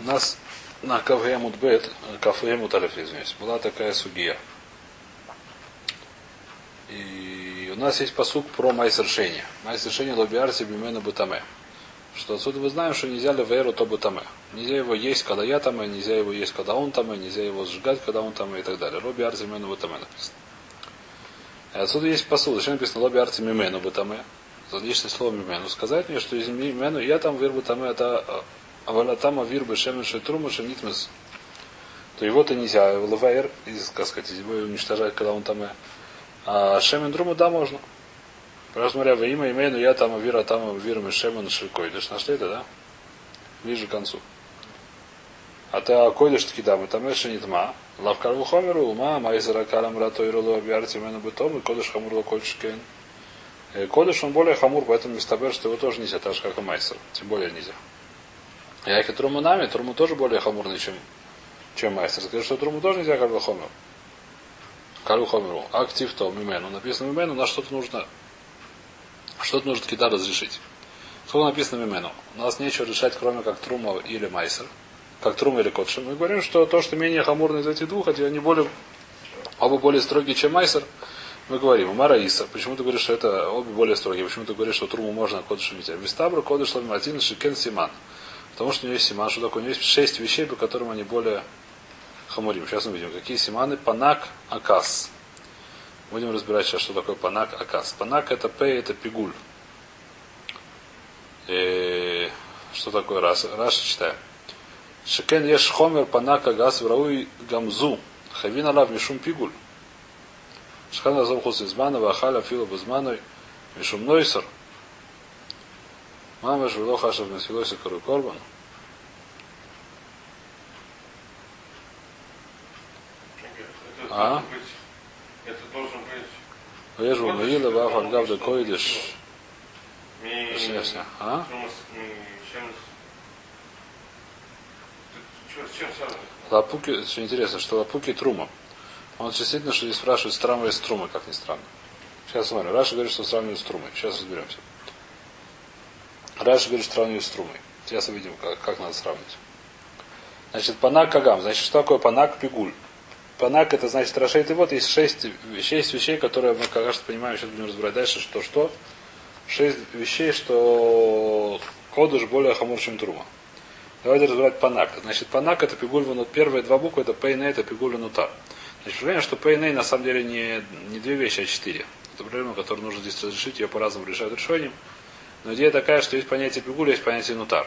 У нас на Кавгемут Бет, Кавгемут Алиф, извиняюсь, была такая сугия. И у нас есть посук про майсершение. Майсершение лобиарси бимена бутаме. Что отсюда мы знаем, что нельзя леверу то бутаме. Нельзя его есть, когда я там, нельзя его есть, когда он там, нельзя его сжигать, когда он там и так далее. Лоби арти бимена бутаме написано. И отсюда есть посуд. Зачем написано лоби арти мимену бутаме? Задничное слово мимену. Сказать мне, что из мимену я там вир бутаме это авалатама вир бешемен шетруму шемитмес. То его-то нельзя. Левайр, как сказать, его уничтожать, когда он там а Шемен Друма, да, можно. Просто говоря, во имя имею, я там авира, там авира, Шемен Ширкой. Ты нашли это, да? Ближе к концу. А ты койдыш таки да, мы там еще не тма. Лавкарву хомеру, ума, майзера калам рато и роло объярти мену бытом, и кодыш хамур локольчикен. Кодыш он более хамур, поэтому мистабер, что его тоже нельзя, так же как и майсер. Тем более нельзя. Я труму нами, труму тоже более хамурный, чем, чем майсер. Скажу, что труму тоже нельзя, как бы хомер. Кару Хомеру. Актив то мимену. Написано мимену, на что-то нужно что-то нужно кида разрешить. Сколько написано мимену? У нас нечего решать, кроме как трума или майсер. Как трума или котши. Мы говорим, что то, что менее хамурно из этих двух, это они более, оба более строгие, чем майсер. Мы говорим, Мара Иса. Почему ты говоришь, что это обе более строгие? Почему ты говоришь, что труму можно, а кодыш нельзя? Вистабра, кодыш, один, шикен, симан. Потому что у него есть симан. Что такое? У него есть шесть вещей, по которым они более Хамурим. Сейчас мы видим, какие симаны. Панак, Акас. Будем разбирать сейчас, что такое панак, Акас. Панак это П, это пигуль. И... Что такое раз? Раз читаем. Шекен еш хомер панак агас врауи гамзу. Хавин алав мишум пигуль. Шхан азом хус измана вахаля фила бузманой мишум нойсер. Мама жуло хашев насилойся кору корбан. А? Это должен быть. Вежу Маила, Ваф Альгав де Койдиш. Ясно. А? Лапуки, очень интересно, что Лапуки Трума. Он действительно, что здесь спрашивает, сравнивает с Трумой, как ни странно. Сейчас смотрим. Раша говорит, что сравнивает с Трумой. Сейчас разберемся. Раша говорит, сравнивает Трумой. Сейчас увидим, как, как надо сравнить. Значит, панак кагам. Значит, что такое панак пигуль? Панак это значит Рашейт и вот есть шесть, шесть вещей, которые мы, кажется, понимаем, сейчас будем разбирать дальше, что что. Шесть вещей, что кодыш более хамур, чем трума. Давайте разбирать панак. Значит, панак это пигуль ванут. Первые два буквы это пейне, это пигуль ванутар. Значит, понимаем, что пейне на самом деле не, не две вещи, а четыре. Это проблема, которую нужно здесь разрешить, ее по-разному решают решением. Но идея такая, что есть понятие пигуля, есть понятие нутар.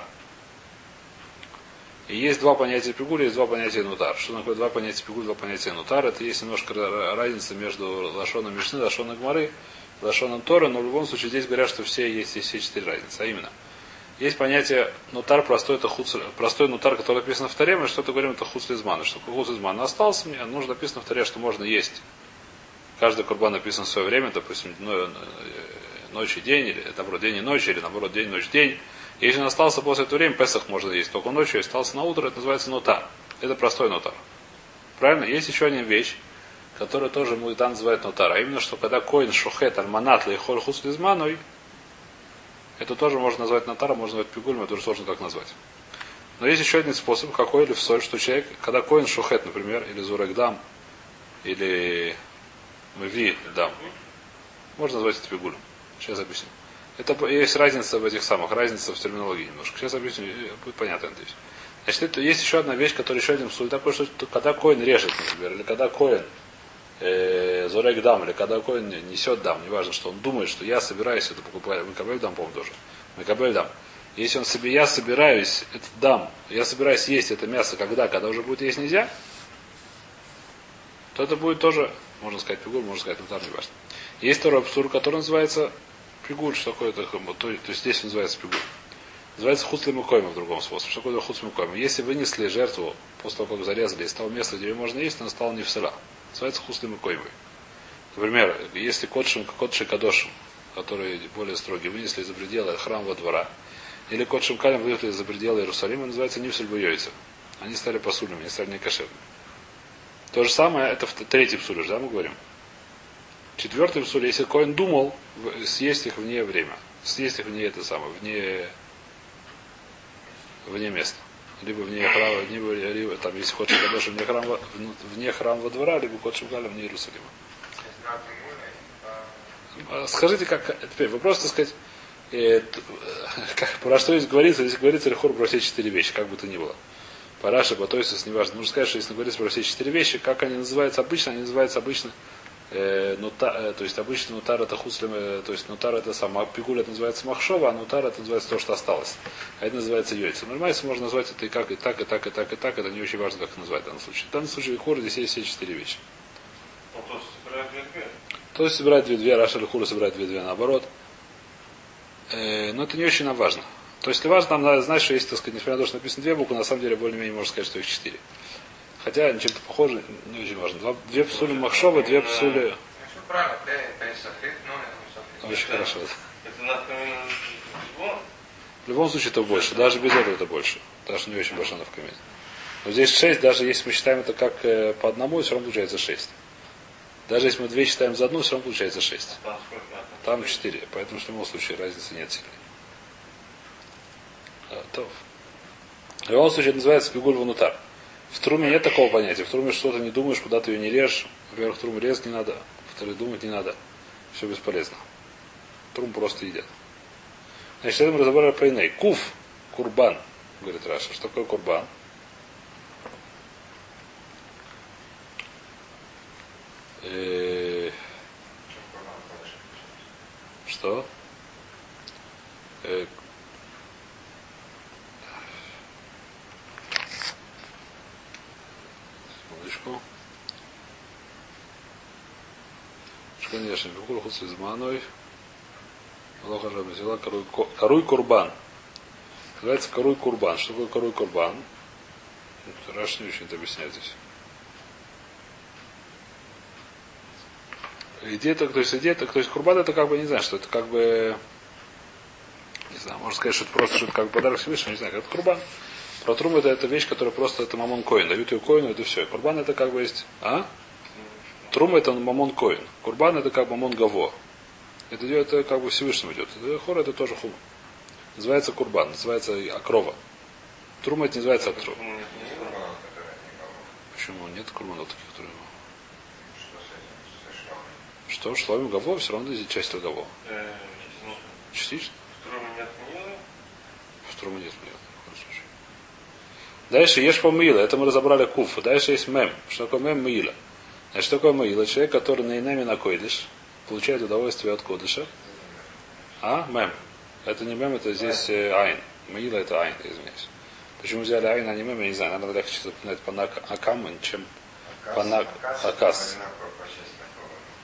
И есть два понятия пигуля, есть два понятия нутар. Что такое два понятия пигуля, два понятия нутар? Это есть немножко разница между лошоном Мишны, лошоном Гмары, лошоном Тора, но в любом случае здесь говорят, что все есть, есть все четыре разницы. А именно, есть понятие нутар простой, это хуц, простой нутар, который написано в Таре, мы что-то говорим, это хуцлизман. Что такое хуцлизман? Остался мне, нужно написано в Таре, что можно есть. Каждый курбан написан в свое время, допустим, ночь и день, или наоборот, день и ночь, или наоборот, день, ночь, день. Если он остался после этого времени, Песах можно есть только ночью, и остался на утро, это называется нотар. Это простой нотар. Правильно? Есть еще одна вещь, которую тоже Муитан называет нотар. А именно, что когда коин шухет альманат лейхоль хуслизманой, это тоже можно назвать нотаром, можно назвать пигулем, это тоже сложно как назвать. Но есть еще один способ, какой или в соль, что человек, когда коин шухет, например, или зурекдам, или мви дам, можно назвать это пигулем. Сейчас объясню. Это есть разница в этих самых, разница в терминологии немножко. Сейчас объясню, будет понятно здесь. Значит, это есть еще одна вещь, которая еще один псуль такой, что когда коин режет, например, или когда коин э, зорек дам, или когда коин несет дам, неважно, что он думает, что я собираюсь это покупать, Макабель дам, по-моему, тоже. Макабель дам. Если он себе, я собираюсь, это дам, я собираюсь есть это мясо, когда, когда уже будет есть нельзя, то это будет тоже, можно сказать, пигуль, можно сказать, нотар, неважно. Есть второй псур, который называется Пигуль, что такое это, то, то есть здесь называется пигуль. Называется хуцлимукойма в другом способе. Что такое хуцлимукойма? Если вынесли жертву после того, как зарезали из того места, где ее можно есть, она стала не в сыра. Называется хуцлимукоймой. Например, если котшим, котши кадошим, которые более строгие, вынесли за пределы храма двора, или котшим калем выехали за пределы Иерусалима, называется нивсуль буйойца. Они стали посульными, они стали некошерными. То же самое, это третий псулюш, да, мы говорим? Четвертый псуль, если коин думал съесть их вне время, съесть их вне это самое, вне, вне места. либо вне храма, либо, либо там, если хочешь Кадошим вне храма, вне храмового двора, либо Кодшим Галя вне Иерусалима. А Скажите, как теперь вопрос, так сказать, э, как, про что здесь говорится, здесь говорится Рехор про все четыре вещи, как бы то ни было. Параша, Батойсус, неважно. Нужно сказать, что если говорится про все четыре вещи, как они называются обычно, они называются обычно э, нута, э, то есть обычно нутар это хуслем, э, то есть нутар это сама, пигуль это называется махшова, а нутар это называется то, что осталось. А это называется йойца. Нормально можно назвать это и как, и так, и так, и так, и так, это не очень важно, как это назвать в данном случае. В данном случае хор здесь есть все четыре вещи. Ну, то есть есть собирает две-две, Раша Хура собирает две-две наоборот. Э, но это не очень нам важно. То есть, если важно, нам надо знать, что если, так сказать, несмотря на то, что написано две буквы, на самом деле более-менее можно сказать, что их четыре. Хотя они чем-то похожи, не очень важно. Два, две псули Махшова, две псули... Очень хорошо. В любом случае это больше. Даже без этого это больше. Даже не очень большой навкамин. Но здесь шесть, даже если мы считаем это как э, по одному, все равно получается шесть. Даже если мы две считаем за одну, все равно получается шесть. Там сколько? Там четыре. Поэтому в любом случае разницы нет сильной. А, то. В любом случае это называется пигуль ванутар. В труме нет такого понятия. В труме что-то не думаешь, куда ты ее не режешь. Во-первых, трум резать не надо. Во-вторых, думать не надо. Все бесполезно. Трум просто едят. Значит, это мы разобрали про иней. Куф. Курбан. Говорит Раша. Что такое курбан? Э, Что? Э, Секундочку. Конечно, Бекур Хуц из Маной. Аллаха взяла коруй, ко- коруй курбан. Называется коруй курбан. Что такое коруй курбан? Раш не очень это объясняет здесь. Идея то есть идея то есть курбан это как бы, не знаю, что это как бы, не знаю, можно сказать, что это просто что это как бы подарок Всевышнему, не знаю, как это курбан. Про трум это, это вещь, которая просто это мамон коин. Дают ее коину, это все. Курбан это как бы есть, а? Трум это мамон коин. Курбан это как мамон гаво. Это, это как бы Всевышнему идет. Хор это тоже хум. Называется курбан, называется акрова. Трум это не называется акрова. Почему? Нет курбанов таких, которые... Что, шломим гаво, все равно здесь часть гаво. Э, Частично? Струма. В труму нет нет, в коем случае. Дальше ешь по мыла, это мы разобрали куфу. Дальше есть мем. Что такое мем мыла? Значит, что такое мыла? Человек, который на инами накойдыш, получает удовольствие от кодыша. А? Мем. Это не мем, это здесь э, айн. Мыла это айн, извиняюсь. Почему взяли айн, а не мем, я не знаю. Наверное, легче запоминать панак акам, чем панак акас.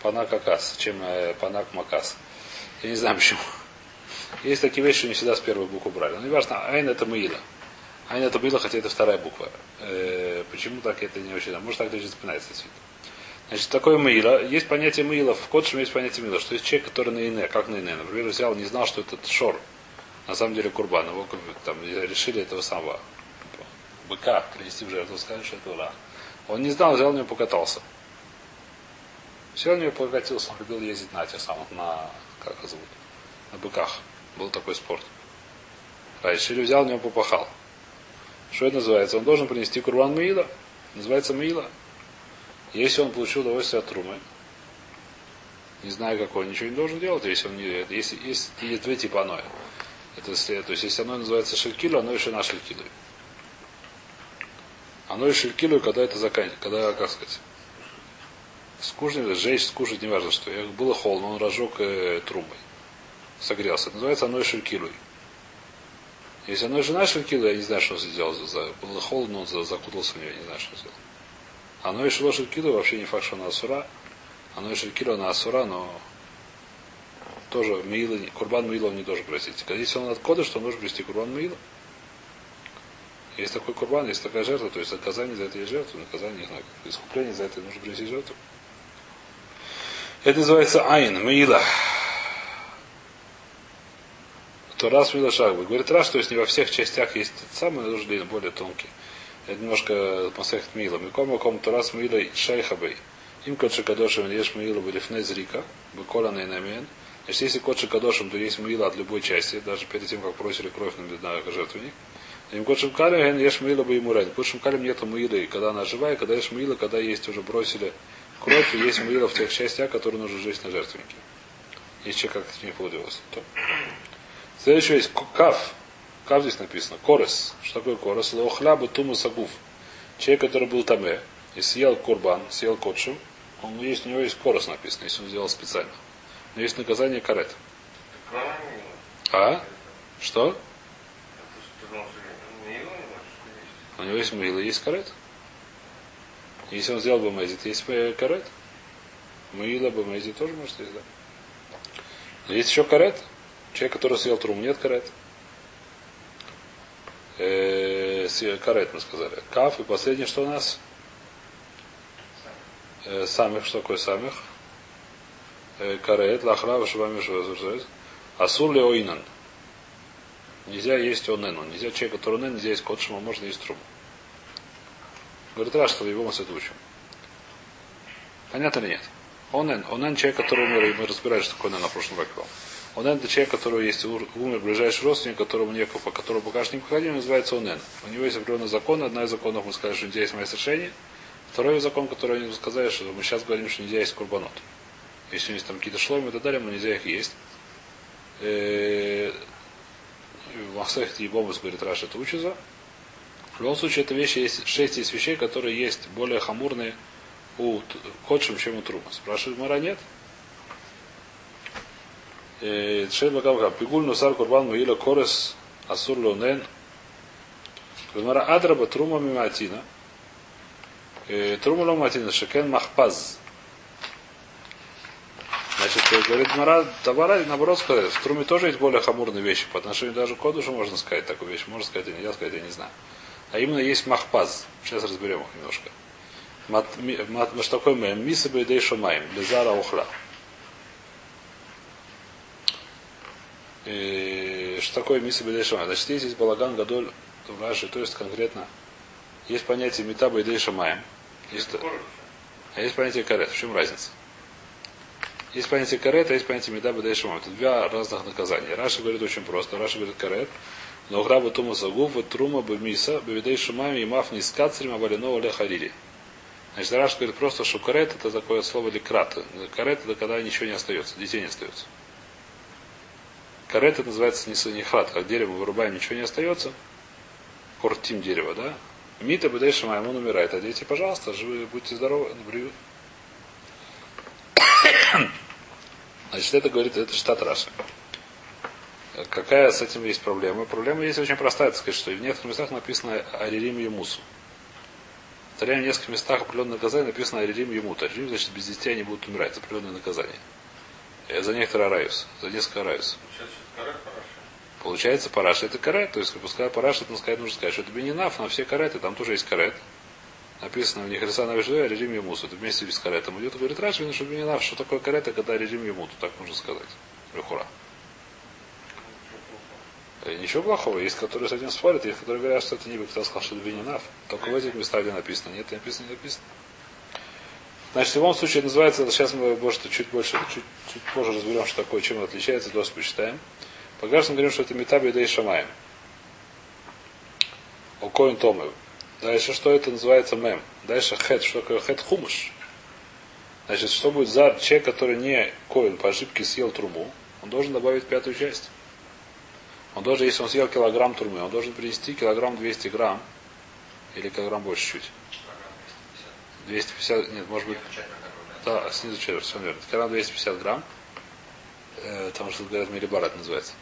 Панак акас, чем э, панак макас. Я не знаю почему. Есть такие вещи, что не всегда с первой буквы брали. Но не важно, айн это мыла. Айн это было, хотя это вторая буква. Э, почему так это не очень? Может так даже запоминается действительно. Значит, такое мыла. Есть понятие мыла. В Кодшем есть понятие мыла. Что есть человек, который на ине, как на ине. Например, взял, не знал, что это шор. На самом деле курбан. Его там, решили этого самого быка принести в жертву, сказали, что это ура. Он не знал, взял на него покатался. Все на него покатился, он любил ездить на тех самых, на, как их зовут, на быках. Был такой спорт. Решили, взял, на него попахал. Что это называется? Он должен принести курбан Маила. Называется Маила. Если он получил удовольствие от трумы, не знаю какой, ничего не должен делать, если он не если, если есть две типа аноя. Это, то есть если оно называется шелькилу, оно еще на шелькилу. Оно и шелькилу, когда это заканчивается, когда, как сказать, скушать, сжечь, скушать, неважно что. Было холодно, он разжег э, трубой. Согрелся. Это называется оно и шелькилуй. Если оно жена шелькилу, я не знаю, что он сделал. Было холодно, он за- закутался в нее, не знаю, что сделал. Оно и шило шелькилу, вообще не факт, что она асура. Оно и шелькилу, она асура, но тоже Миила, Курбан Миила он не должен просить. Если он от кода, что он должен привести Курбан Миила. Есть такой Курбан, есть такая жертва, то есть наказание за это есть жертва, наказание, искупление за это нужно принести жертву. Это называется Айн, Миила. То раз Мила Шагба. Говорит раз, то есть не во всех частях есть самый нужный, более тонкий. Это немножко Масехт Мила. Миком ком то раз Мила Шайхабей. Им кодши кадошем ешь Мила Белифне Зрика. Бекола Нейнамен. Значит, если кодши кадошем, то есть Мила от любой части, даже перед тем, как бросили кровь на, жертвенник. Им кодшим калим ешь мыла бы ему рен. Кодшим калим нету мылы, когда она живая, когда ешь мыла, когда есть уже бросили кровь, и есть мыло в тех частях, которые нужно жечь на жертвеннике. Если как-то не получилось. Следующее есть каф. Каф здесь написано. Корес. Что такое корес? Лохляба туму сагуф. Человек, который был таме, и съел курбан, съел котшу, он есть, у него есть корос написано, если он сделал специально. Но есть наказание карет. Мила. А? Что? Мила? У него есть мыло, есть карет. Если он сделал бы мезит, есть э, карет. Мыло бы мезит тоже может есть, да. Но есть еще карет. Человек, который съел трум, нет карет. Э, карет, мы сказали. Каф. И последнее, что у нас? Э, самих. Что такое самих? Э, карет. Лахра, вашивами, Асур ли ойнан. Нельзя есть онену. Нельзя человек, который онен, нельзя есть кот, а можно есть трум. Говорит, Раш, что его мы с. Понятно или нет? Онен, онен человек, который умер, и мы разбирали, что такое онен на прошлом веке. Онен это человек, который есть умер ближайший родственник, которому некого, по которому пока что не походим, называется онен. У него есть определенный закон. Одна из законов мы сказали, что нельзя есть решение. Второй закон, который они сказали, что мы сейчас говорим, что нельзя есть курбанот. Если есть там какие-то шломы и так далее, мы нельзя их есть. Э, В Махсахте Ебомус, говорит Раша, это учится. В любом случае, это вещи есть, шесть из вещей, которые есть более хамурные у ходшим, чем у трума. Спрашивает Мара, нет? Шейн Макамка. Пигуль нусар курбан муила корес асур леонен. Мара адраба трума миматина. Трума ломатина шекен махпаз. Значит, э, говорит Мара, Табара, наоборот сказать, в Труме тоже есть более хамурные вещи. По отношению даже к Кодушу можно сказать такую вещь. Можно сказать, и нельзя сказать, я не знаю. А именно есть махпаз. Сейчас разберем их немножко. Мат, мат, что такое мэм? Миса бейдей шумаем. Лезара ухла. И Что такое миса бейдей шумаем? Значит, есть здесь балаган гадоль в Раши, то есть конкретно есть понятие мета бейдей шумаем. Есть, а есть понятие карет. В чем разница? Есть понятие карет, а есть понятие меда бедай шамам. Это два разных наказания. Раша говорит очень просто. Раша говорит карет. Но граба тума загув, вот трума бы миса, шумами и мав не скацрим, а валеного ле харили. Значит, Раша говорит просто, что карет это такое слово лекрат. Карет это когда ничего не остается, детей не остается. Карет это называется не не храт, как дерево вырубаем, ничего не остается. Кортим дерево, да? Мита бедей шамаем, он умирает. А дети, пожалуйста, живы, будьте здоровы, бриют. Значит, это говорит, это штат Раши. Какая с этим есть проблема? Проблема есть очень простая, так сказать, что в некоторых местах написано Аририм Емусу. Повторяем, в нескольких местах определенное наказание написано Аририм Емут. Аририм, значит, без детей они будут умирать. Это определенное наказание. Э, За некоторые раюс. За несколько раюс. Получается, что карет хорошо. Получается, параш это карет. То есть, пускай параш, это сказать, нужно сказать, что это бенинав, но все кареты, там тоже есть карет. Написано в них Риса на режим Емусу. Это вместе с каретом идет. Говорит, Раши, что бенинав, что такое карета, когда режим Емуту. Так можно сказать. Лехура. Э, Ничего плохого. Есть, которые с этим спорят, есть, которые говорят, что это не кто сказал, что это бенинав. Только в этих местах, где написано. Нет, не написано, не написано. Значит, в любом случае, называется, сейчас мы, может, чуть больше, чуть, чуть позже разберем, что такое, чем он отличается, доску почитаем. Пока мы говорим, что это метаби да и шамаем. О коин томы. Дальше, что это называется мем? Дальше хет. Что такое хет хумыш? Значит, что будет за человек, который не коин по ошибке съел трубу, он должен добавить пятую часть. Он должен, если он съел килограмм трубы, он должен принести килограмм 200 грамм, или килограмм больше чуть. 250, нет, может быть, да, снизу четверть, все верно. Килограмм 250 грамм, э, потому что говорят милибар это называется.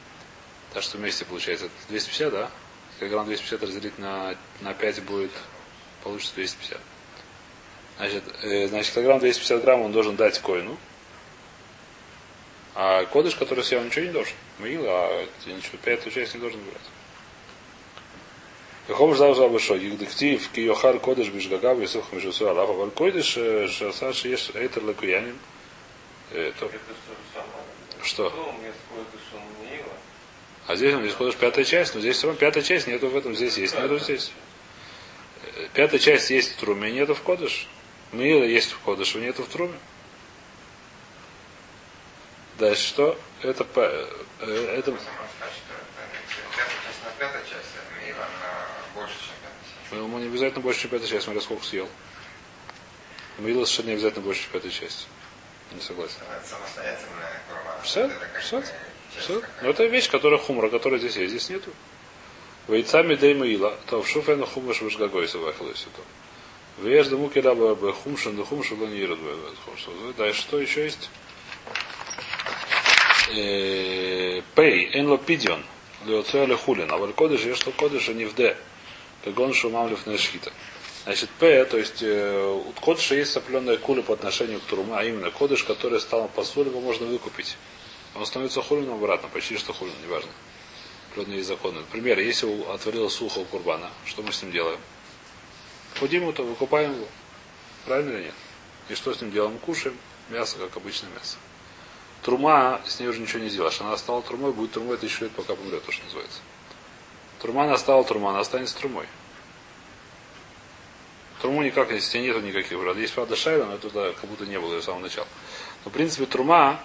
Так что вместе получается 250, да? Килограмм 250 разделить на, на 5 будет, получится 250. Значит, э, значит, килограмм 250 грамм он должен дать коину. А кодыш, который съел, ничего не должен. Мил, а ничего, пятую часть не должен брать. Какому же быть что? Югдектив, киохар кодыш бишгагав, висух межусу алафа. Валь кодыш, шасаш еш эйтер лакуянин. Э, то- Это что же самое? Что? Что у меня сколько, что он не ела? А здесь он здесь ходишь пятая часть, но здесь все равно пятая часть нету в этом, здесь есть, нету здесь. Э, Пятая часть есть в труме, нету в кодыш. Мила есть в кодыше, нету в труме. Дальше что? Это, э, это Можно сказать, что это пятая часть на пятой части, а мила на Ему не обязательно больше, чем пятая часть, смотря сколько съел. Мила совершенно не обязательно больше, чем пятая часть. Не согласен. Все? Все? Все? Но это вещь, которая хумра, которая здесь есть. Здесь нету. Вейцами дейма ила, то в шуфену хумаш вышгагой собахилось это. Веж дому кидаба бы хумшан да хумшан да не ирод Да, что еще есть? Э, Пей, эн лопидион, леоцея хулин, а кодыш, есть что кодыш, а не в д. Кагон шумамлев на шхита. Значит, П, то есть э, у кодыша есть определенная куля по отношению к Турума, а именно кодыш, который стал посуль, его можно выкупить. Он становится хулином обратно, почти что хулин, неважно. Определенные есть законы. Например, если отвалилось ухо у курбана, что мы с ним делаем? Худим его, то выкупаем его. Правильно или нет? И что с ним делаем? Кушаем. Мясо, как обычное мясо. Трума, с ней уже ничего не сделаешь. Она стала трумой, будет трумой тысячу лет, пока помрет, то, что называется. Трума, она стала трума, она останется трумой. Труму никак, если нету никаких врат. Есть, правда, шайла, но туда как будто не было ее с самого начала. Но, в принципе, трума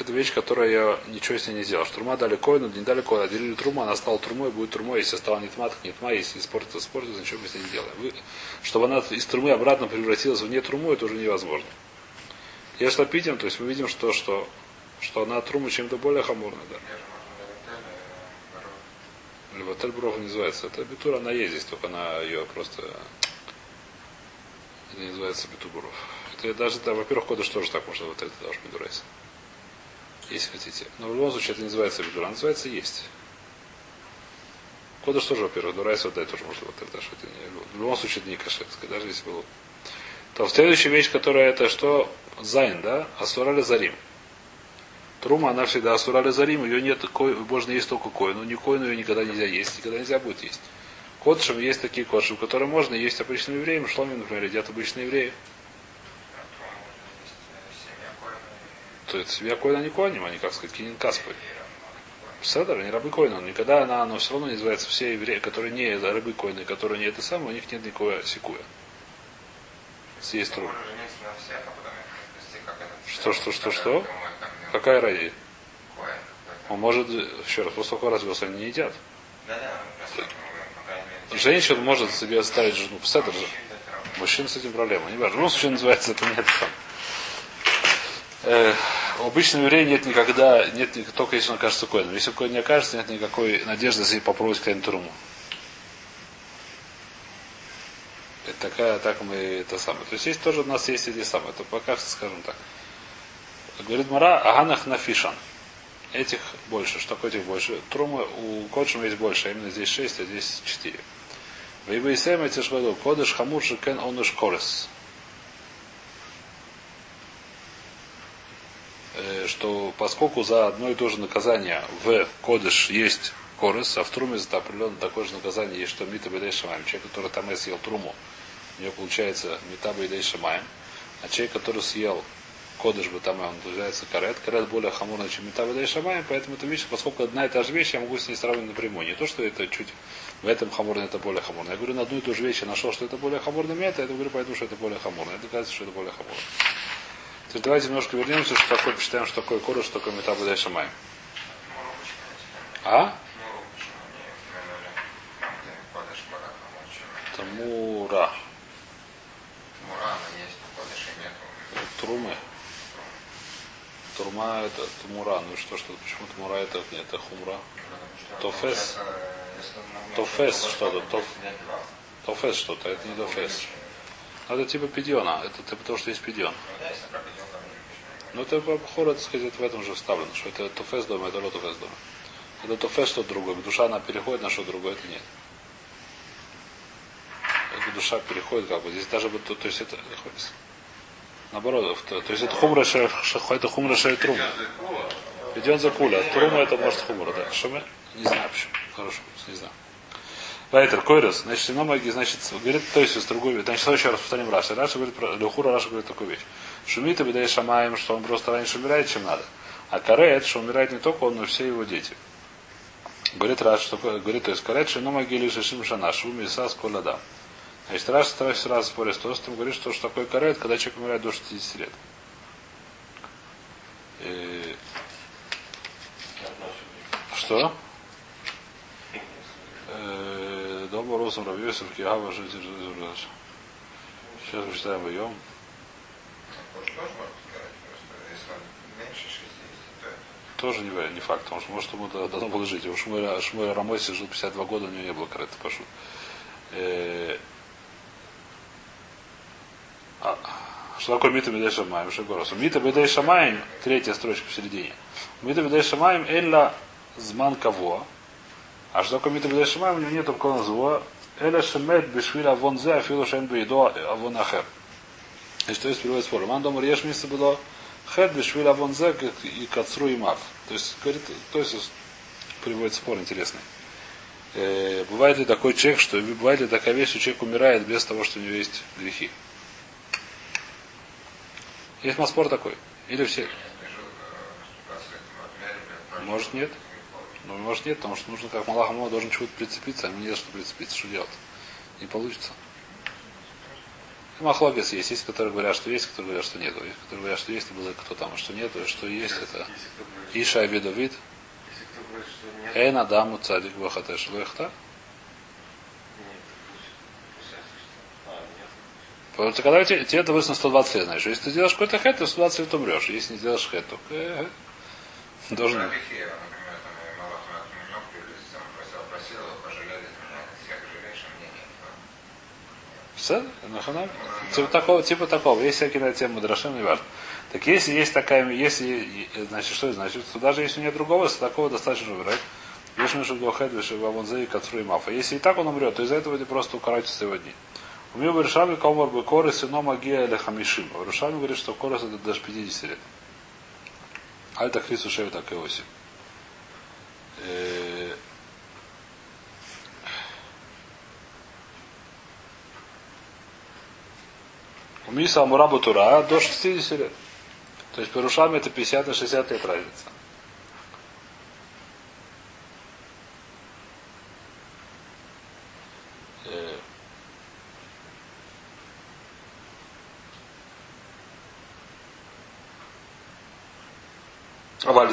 это вещь, которая я ничего с ней не сделал. Что Трума дали коину, не дали коину, отделили труму, она стала трумой, будет трумой, если стала не тма, так не тма, если испортится, испортится, ничего мы с ней не делаем. Вы- чтобы она из трумы обратно превратилась в не труму, это уже невозможно. Если видим, то есть мы видим, что, что, что она трума чем-то более хамурная, да. Левотель Бров называется. Это битура, она есть здесь, только она ее просто... Не называется битубуров. Это даже, да, во-первых, кодыш тоже так можно вот это даже бедурайс. Если хотите. Но в любом случае это не называется бедура, называется есть. Кодыш тоже, во-первых, дурайс вот тоже можно вот это, что это не, в любом случае это не кашетское, даже если было. То следующая вещь, которая это что? Зайн, да? Асурали зарим. Трума, она всегда асурали зарим, ее нет, можно есть только кой, но не кой, но ее никогда нельзя есть, никогда нельзя будет есть. Котшем есть такие котшем, которые можно есть обычным евреям, шломи, например, едят обычные евреи. то есть семья коина есть не коним, они, как сказать, кинин равно. Седер, они рабы койна, но никогда она, но все равно не называется все евреи, которые не рабы койны, которые не это самое, у них нет никакого секуя. Съесть труп. а как этот Что, что, что, что? Какая ради? Он может, еще раз, того, как развелся, они не едят. Ну, просто, ну, Женщина может себе оставить жену. Седер же. мужчин с этим проблема. Не важно. В любом случае называется это нет там. Э, у обычного еврея нет никогда, нет только если он окажется коином. Если коин не окажется, нет никакой надежды себе попробовать коин труму. Это такая, так мы это самое. То есть есть тоже у нас есть эти самые. Это пока что скажем так. Говорит Мара, аганах нафишан. Этих больше. Что такое этих больше? Трумы у Кодшима есть больше, а именно здесь 6, а здесь 4. Вейбейсем эти шваду. Кодыш хамур шикен онуш корес. Э, Что поскольку за одно и то же наказание в Кодыш есть корес, а в Труме за определенное такое же наказание есть, что Мита Бедей Шамаем. Человек, который там съел Труму, у него получается Мита Бедей. А человек, который съел Кодыш он называется карет. Карет более хамурный, чем Мита Бедей Шамаем, поэтому это вещь, поскольку одна и та же вещь, я могу с ней сравнивать напрямую. Не то, что это чуть в этом хамурно, это более хамурно. Я говорю, на одну и ту же вещь я нашел, что это более хамурно мета, я говорю, поэтому, что это более хамурно. Это кажется, что это более хамурно. Теперь давайте немножко вернемся, что такое, посчитаем, что такое корыш, что такое. Муру почему не А? Муру почему не упомянули? Там, где Кодыш Бараха мочи. Тамура. Мурана есть, у Кодыша нету. Трумы. Турма это Тумура. Ну и что, что почему Тумура это это Хумра. Тофес. Тофес что-то, тоф- Тофес что-то, это не Тофес. Ну, Это типа пидиона. Это типа потому, что есть пидион. Ну Но это по хору, так сказать, в этом же вставлено, что это Тофес дома, это Лотофес дома. Это Тофес что-то другое. Душа она переходит на что другое, это нет. Это душа переходит как бы. Здесь даже вот, то, то есть это наоборот, то, то есть это хумра это хумра трум. Идет за куля. Трума это может хумра, да. Мы? Не знаю почему. Хорошо, не знаю. Вайтер, койрос, значит, синомаги, значит, говорит, то есть с другой, значит, еще раз повторим Раша. Раша говорит про Лехура, Раша говорит такую вещь. Шумит и бедай шамаем, что он просто раньше умирает, чем надо. А карет, что умирает не только он, но и все его дети. Говорит Раш, что говорит, то есть карет, что номаги лишь шим шана, шуми сас коладам. Значит, Раш второй раз спорит с Тостом, говорит, что, что такое карет, когда человек умирает до 60 лет. И- Что? Э, да, Оба Росом Равьесов, Киава, Жити, Сейчас мы читаем Вайом. Тоже тоже можно сказать, просто если он меньше 60, то это Тоже не, не факт, потому что может ему да- должно было жить. У Шмуэля, Рамоси жил 52 года, у него не было кареты пошут. А, что такое Мита Бедей Шамаем? Шагорос. Мита Бедей Шамаем, третья строчка посередине. Мита Бедей Шамаем Элла Зман Каво. А что такое Мита Бедей Шамаем? У него нет такого назва. Эля Шемет Бешвиля Авон Зе, Афилу Шен Бейдо Авон Ахер. И что есть переводит спор? Ман Домар Еш Миса было Хед Бешвиля Авон Зе и Кацру и Мав. То есть, говорит, то есть приводит спор интересный. Э, бывает ли такой человек, что бывает ли такая вещь, что человек умирает без того, что у него есть грехи? Есть маспор такой? Или все? Может нет? Ну, может нет, потому что нужно, как Малах Амова, должен чего-то прицепиться, а ему не что прицепиться, что делать? Не получится. Махлогес есть, есть, которые говорят, что есть, которые говорят, что нет. Есть, которые говорят, что есть, и было кто там, а что нет, и что есть, это Иша Абидовид, если кто говорит, что нет, Эйн Адаму Цадик Бахатеш Лехта. нет, пусть, пусть я слышал. А, нет. Потому что когда тебе, тебе это выяснилось 120 лет, знаешь, если ты сделаешь какой-то хэт, то в 120 лет умрешь. Если не сделаешь хэт, то э, должен... А? Нахана? Типа такого, типа такого. Есть всякие на тему Драшим, не важно. Так если есть такая, если, значит, что это значит? Что даже если нет другого, если такого достаточно умирать. Если Мишу Глохед, Виши Вавонзе и Кацру и Мафа. Если и так он умрет, то из-за этого ты просто укоротится его дни. У меня в Решаме Комар бы Коры сыно Магия или Хамишим. В Решаме говорит, что Корос это даже 50 лет. Альта Хрису Шею так и Оси. Э, У Миса Амурабу Тура до 60 лет. То есть по рушам это 50 на 60 лет разница. Э,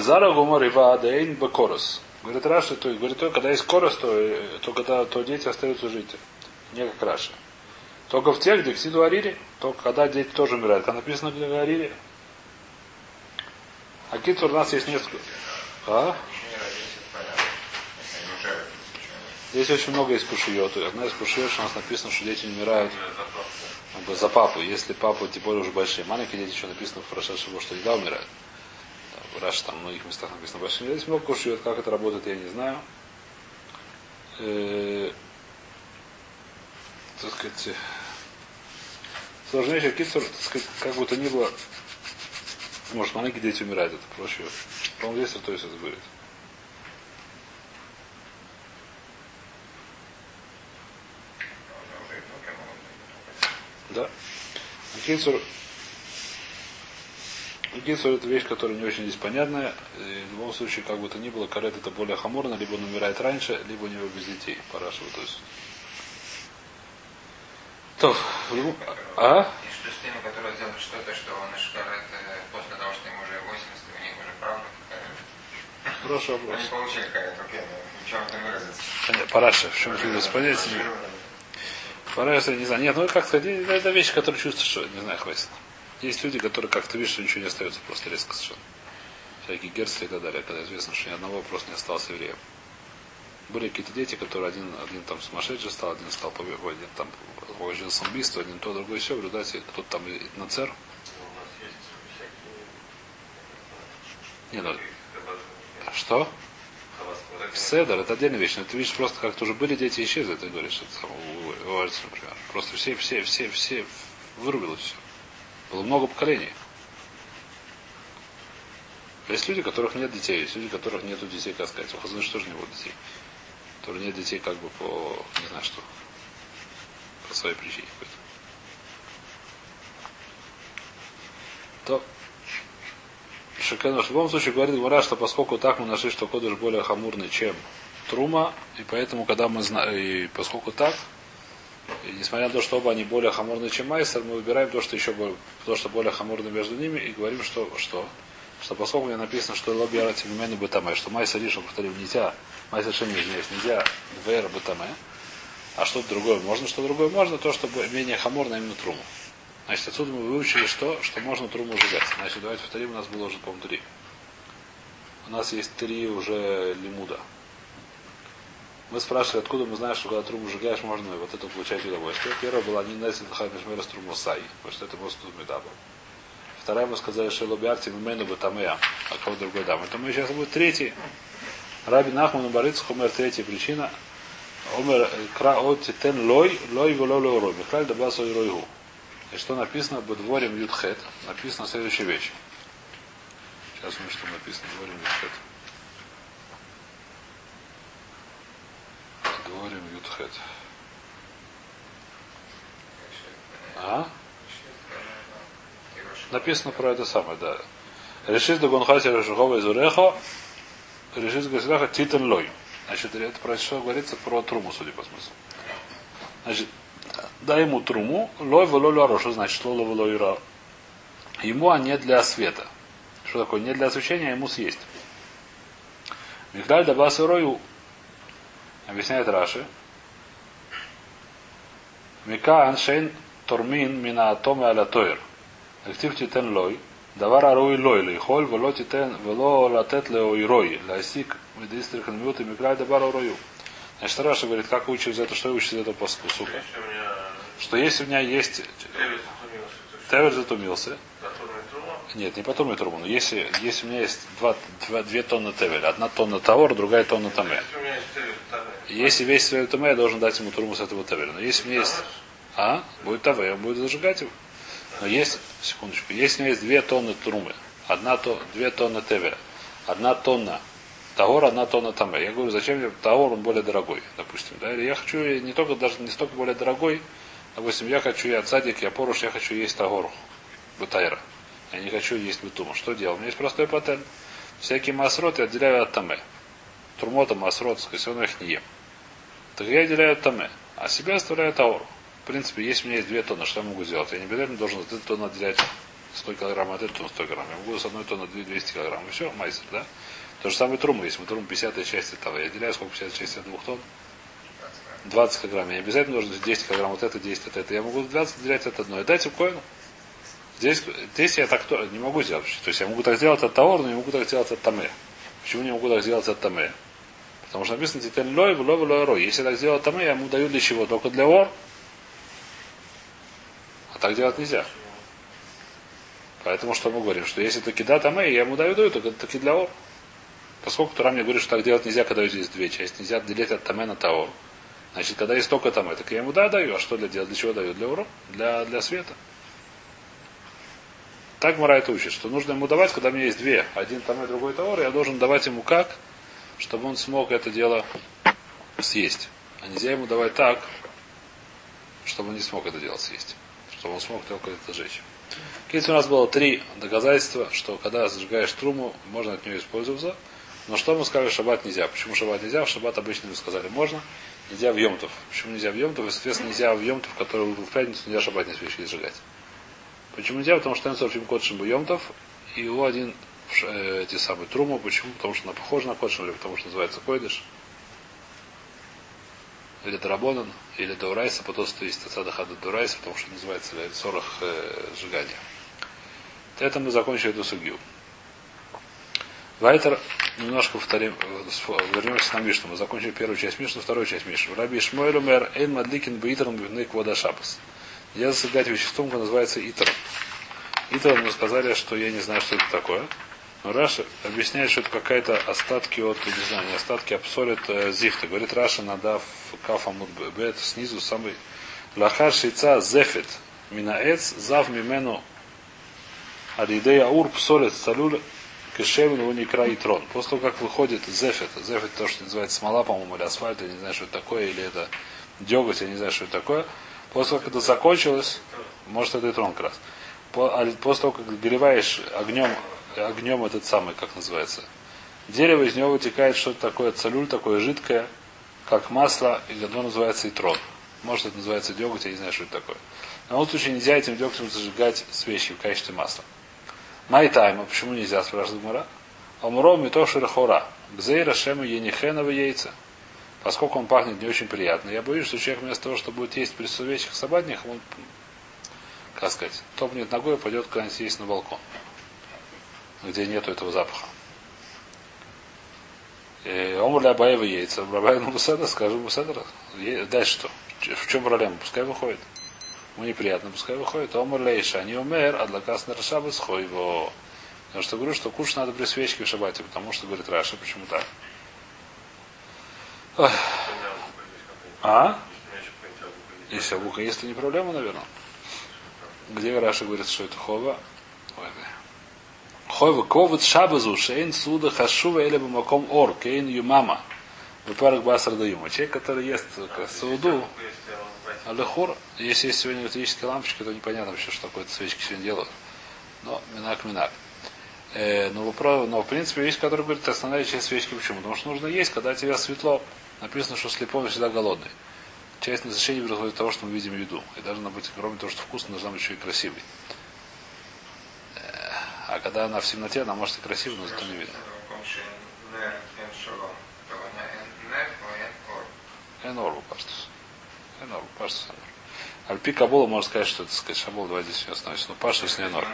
А Вальзара Гумар Ива Адейн Бекорос. Говорит Раша, то, говорит, то, когда есть корос, то, то, когда, то дети остаются жить. Не как Раша. Только в тех, где Ксиду Арири, только когда дети тоже умирают. Когда написано где Арири. А Китур у нас есть несколько. А? Здесь очень много из пушиот. Одна из пушиот, у нас написано, что дети умирают за папу. Если папа, тем более уже большие. Маленькие дети еще написано в прошедшем, что еда умирает. Раш там в многих местах написано. Здесь много пушиот. Как это работает, я не знаю. Э, так сказать, сложнейший кицур, так сказать, как бы то ни было, может, маленькие дети умирают, это проще. По-моему, здесь то есть это быть. Да. Кицур, Кицур это вещь, которая не очень здесь понятная. И в любом случае, как бы то ни было, карет это более хаморно, либо он умирает раньше, либо у него без детей. Парашева, то есть. То, любом- а? И что с теми, которые делают что-то, что он Ишкарет после того, что им уже 80, у них уже какая Хороший вопрос. Они получили какая-то, окей, но в чем это выразится? Параша, в чем чудо понять? Параша, не знаю. Нет, ну как сказать, это вещь, которая чувствуешь, что, не знаю, хватит. Есть люди, которые как-то видишь, что ничего не остается просто резко совершенно. Всякие герцы и так далее, когда известно, что ни одного просто не осталось евреем. Были какие-то дети, которые один, один там сумасшедший стал, один стал один там положил самоубийство, один то, другой все. В результате кто-то там на цер. У нас есть всякие Не, ну, что? Седер, это отдельная вещь. Но ты видишь, просто как-то уже были дети исчезли, ты говоришь, это самое, например. Просто все, все, все, все вырубилось все. Было много поколений. Есть люди, у которых нет детей, есть люди, у которых нет детей, как сказать. У Хазаныш тоже не было детей. У которых нет детей как бы по, не знаю что, по своей причине какой-то. То Шекену, в любом случае говорит Гмара, что поскольку так мы нашли, что кодыш более хамурный, чем трума, и поэтому, когда мы знаем, и поскольку так, и несмотря на то, что оба они более хамурные, чем майстер, мы выбираем то, что еще более, то, что более хамурно между ними, и говорим, что, что, что поскольку мне написано, что лоби арати бы бытаме, что майстер решил, повторим, нельзя, майстер шеми, извиняюсь, нельзя двер бытаме, А что-то другое можно, что другое можно, то, что менее хаморно именно труму. Значит, отсюда мы выучили что? Что можно труму сжигать. Значит, давайте повторим, у нас было уже, по-моему, три. У нас есть три уже лимуда. Мы спрашивали, откуда мы знаем, что когда труму сжигаешь, можно вот это получать удовольствие. Первая была не Несет Хамишмера труму сай, потому что это просто медаба. Вторая мы сказали, что лобиарти мимену батамея, а кого другой дам. Это мы сейчас будет третий. Раби Нахман Бариц Хумер третья причина. Омер кра от тен лой, лой вело лой рой. Михаль дабас ой ройгу. И что написано в дворем Ютхет? Написано следующая вещь. Сейчас меня что написано дворем Ютхет. Дворем Ютхет. А? Написано про это самое, да. Решит до Гонхаси Решухова из Урехо, решит Гасидаха Титан Лой. Значит, это про что говорится про труму, судя по смыслу. Значит, дай ему труму, лой в лой что значит лой в лой Ему, а не для света. Что такое? Не для освещения, а ему съесть. Михляль Дабас Рою объясняет Раши. Мика аншейн тормин мина атома аля тоир. Актив титен лой. דבר הראוי לוי, לאכול ולא תיתן ולא לתת לאוירוי, להסיק מדאיסטריק הנמיעוט и מקרא давар арою. Значит, Раша говорит, как вы учите это, что вы учите это этого? Сука. Что если у меня есть... Тевер затумился. Нет, не по турме трубу, если, если у меня есть два, два, две тонны тевеля, одна тонна товара, другая тонна тамэ. Если весь Тевер Таме, я должен дать ему трубу с этого Тевера. Но если у меня есть... А? Будет Таве, он будет зажигать его. Но есть, секундочку, если у меня есть две тонны трумы, одна то, две тонны тевера, одна тонна Таор, одна тонна Таме. Я говорю, зачем мне Таор, он более дорогой, допустим. Да? Или я хочу не только, даже не столько более дорогой, допустим, я хочу, я цадик, я поруш, я хочу есть Тагор, Бутайра. Я не хочу есть Бутума. Что делать? У меня есть простой патент. Всякие масрот я отделяю от Таме. Турмота, масрот, все равно их не ем. Так я отделяю от Таме. А себя оставляю Таор. В принципе, если у меня есть две тонны, что я могу сделать? Я не обязательно должен от этой тонны отделять 100 килограмм, от этой тонны 100 килограмм. Я могу с одной тонны 200 килограмм. И все, майсер, да? То же самое труму. Если мы трум 50 часть этого, я отделяю сколько 50 часть от двух тонн? 20 килограмм. Я обязательно должен 10 килограмм вот это, 10 от это. Я могу 20 отделять от одной. Дайте коину. Здесь, здесь я так не могу сделать. То есть я могу так сделать от Таор, но не могу так сделать от Таме. Почему не могу так сделать от Таме? Потому что написано Титен Лой, Лой, Лой, Рой. Если так сделал от Таме, я ему даю для чего? Только для Ор. А так делать нельзя. Поэтому что мы говорим? Что если таки да Таме, я ему даю, даю, только таки для Ор. Поскольку Тура мне говорит, что так делать нельзя, когда здесь две части. Нельзя делить от Таме на Таор. Значит, когда есть только Таме, так я ему да даю. А что для делать? Для чего даю? Для Ора? Для, для света. Так Мара это учит, что нужно ему давать, когда у меня есть две. Один там и другой товар, я должен давать ему как, чтобы он смог это дело съесть. А нельзя ему давать так, чтобы он не смог это дело съесть. Чтобы он смог только это сжечь. Если у нас было три доказательства, что когда зажигаешь труму, можно от нее использоваться. Но что мы сказали, шаббат нельзя. Почему шаббат нельзя? В шаббат обычно мы сказали можно. Нельзя в Йомтов. Почему нельзя в Йомтов? И, соответственно, нельзя в Йомтов, который в пятницу нельзя шаббат не свечи сжигать. Почему нельзя? Потому что Энсор Фим Кодшим Йомтов, и его один эти самые трумы. Почему? Потому что она похожа на Кодшим, или потому что называется Койдыш. Или Дарабонан, или Даурайса, по тосту есть Тацада Хада Даурайса, потому что называется сорах э, сжигания. Это мы закончили эту сугью. Вайтер, немножко повторим, э, вернемся на Мишну. Мы закончили первую часть Мишну, вторую часть Мишну. Раби Шмуэль умер Эйн Мадликин Бейтером Бивны Квода Шабас. Я зажигать веществом, которое называется Итер. Итер мы сказали, что я не знаю, что это такое. Раша объясняет, что это какая-то остатки от, не знаю, не остатки, а псолит э, зифта. Говорит Раша, надав кафамут бет снизу самый лахар шейца зефет минаэц зав мимену алидей аур псолит салюль кешевин его не край трон. После того, как выходит зефет, зефет то, что называется смола, по-моему, или асфальт, я не знаю, что это такое, или это деготь, я не знаю, что это такое. После того, как это закончилось, может, это и трон как раз. А После того, как гореваешь огнем, огнем этот самый, как называется, дерево, из него вытекает что-то такое, целюль, такое жидкое, как масло, и оно называется и трон. Может, это называется деготь, я не знаю, что это такое. На любом случае нельзя этим дегтем зажигать свечи в качестве масла. Майтайма, почему нельзя, спрашивает Гмара? Омро мито шерхора. Гзейра шема енихенова яйца. поскольку он пахнет не очень приятно, я боюсь, что человек вместо того, чтобы будет есть при свечках собатниках, он, как сказать, топнет ногой и пойдет куда-нибудь есть на балкон, где нету этого запаха. Омр для Абаева яйца. Рабай на Бусседа, скажу Бусседа. Дальше что? В чем проблема? Пускай выходит. Ему неприятно, пускай выходит. Омр Лейша, не умер, а для Каснер Шабас его. Потому что говорю, что кушать надо при свечке в шабате, потому что, говорит Раша, почему так? А? Если абука есть, то не проблема, наверное. Где Раша говорит, что это хова? Ой. Хойва ковыт шабазу шейн суда хашува или бамаком ор кейн юмама. Выпарок басар даюма. Человек, который ест сауду, алехор, если есть сегодня электрические лампочки, то непонятно вообще, что такое свечки сегодня делают. Но минак минак. Э, но, вопрос, но в принципе вещь, которая говорит, основная часть свечки почему? Потому что нужно есть, когда тебе светло. Написано, что слепой всегда голодный. Часть насыщения происходит того, что мы видим еду. И должна быть, кроме того, что вкусно, должна быть еще и красивой. А когда она в темноте, она может и красивая, но зато не видно. Энору паштус. Энору паштус. Альпи Кабула можно сказать, что это сказать Шабул, давай здесь не остановимся. Но паштус не Энор.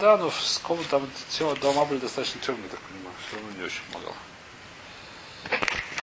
Да, но в там все дома были достаточно темные, так понимаю. Все равно не очень помогало.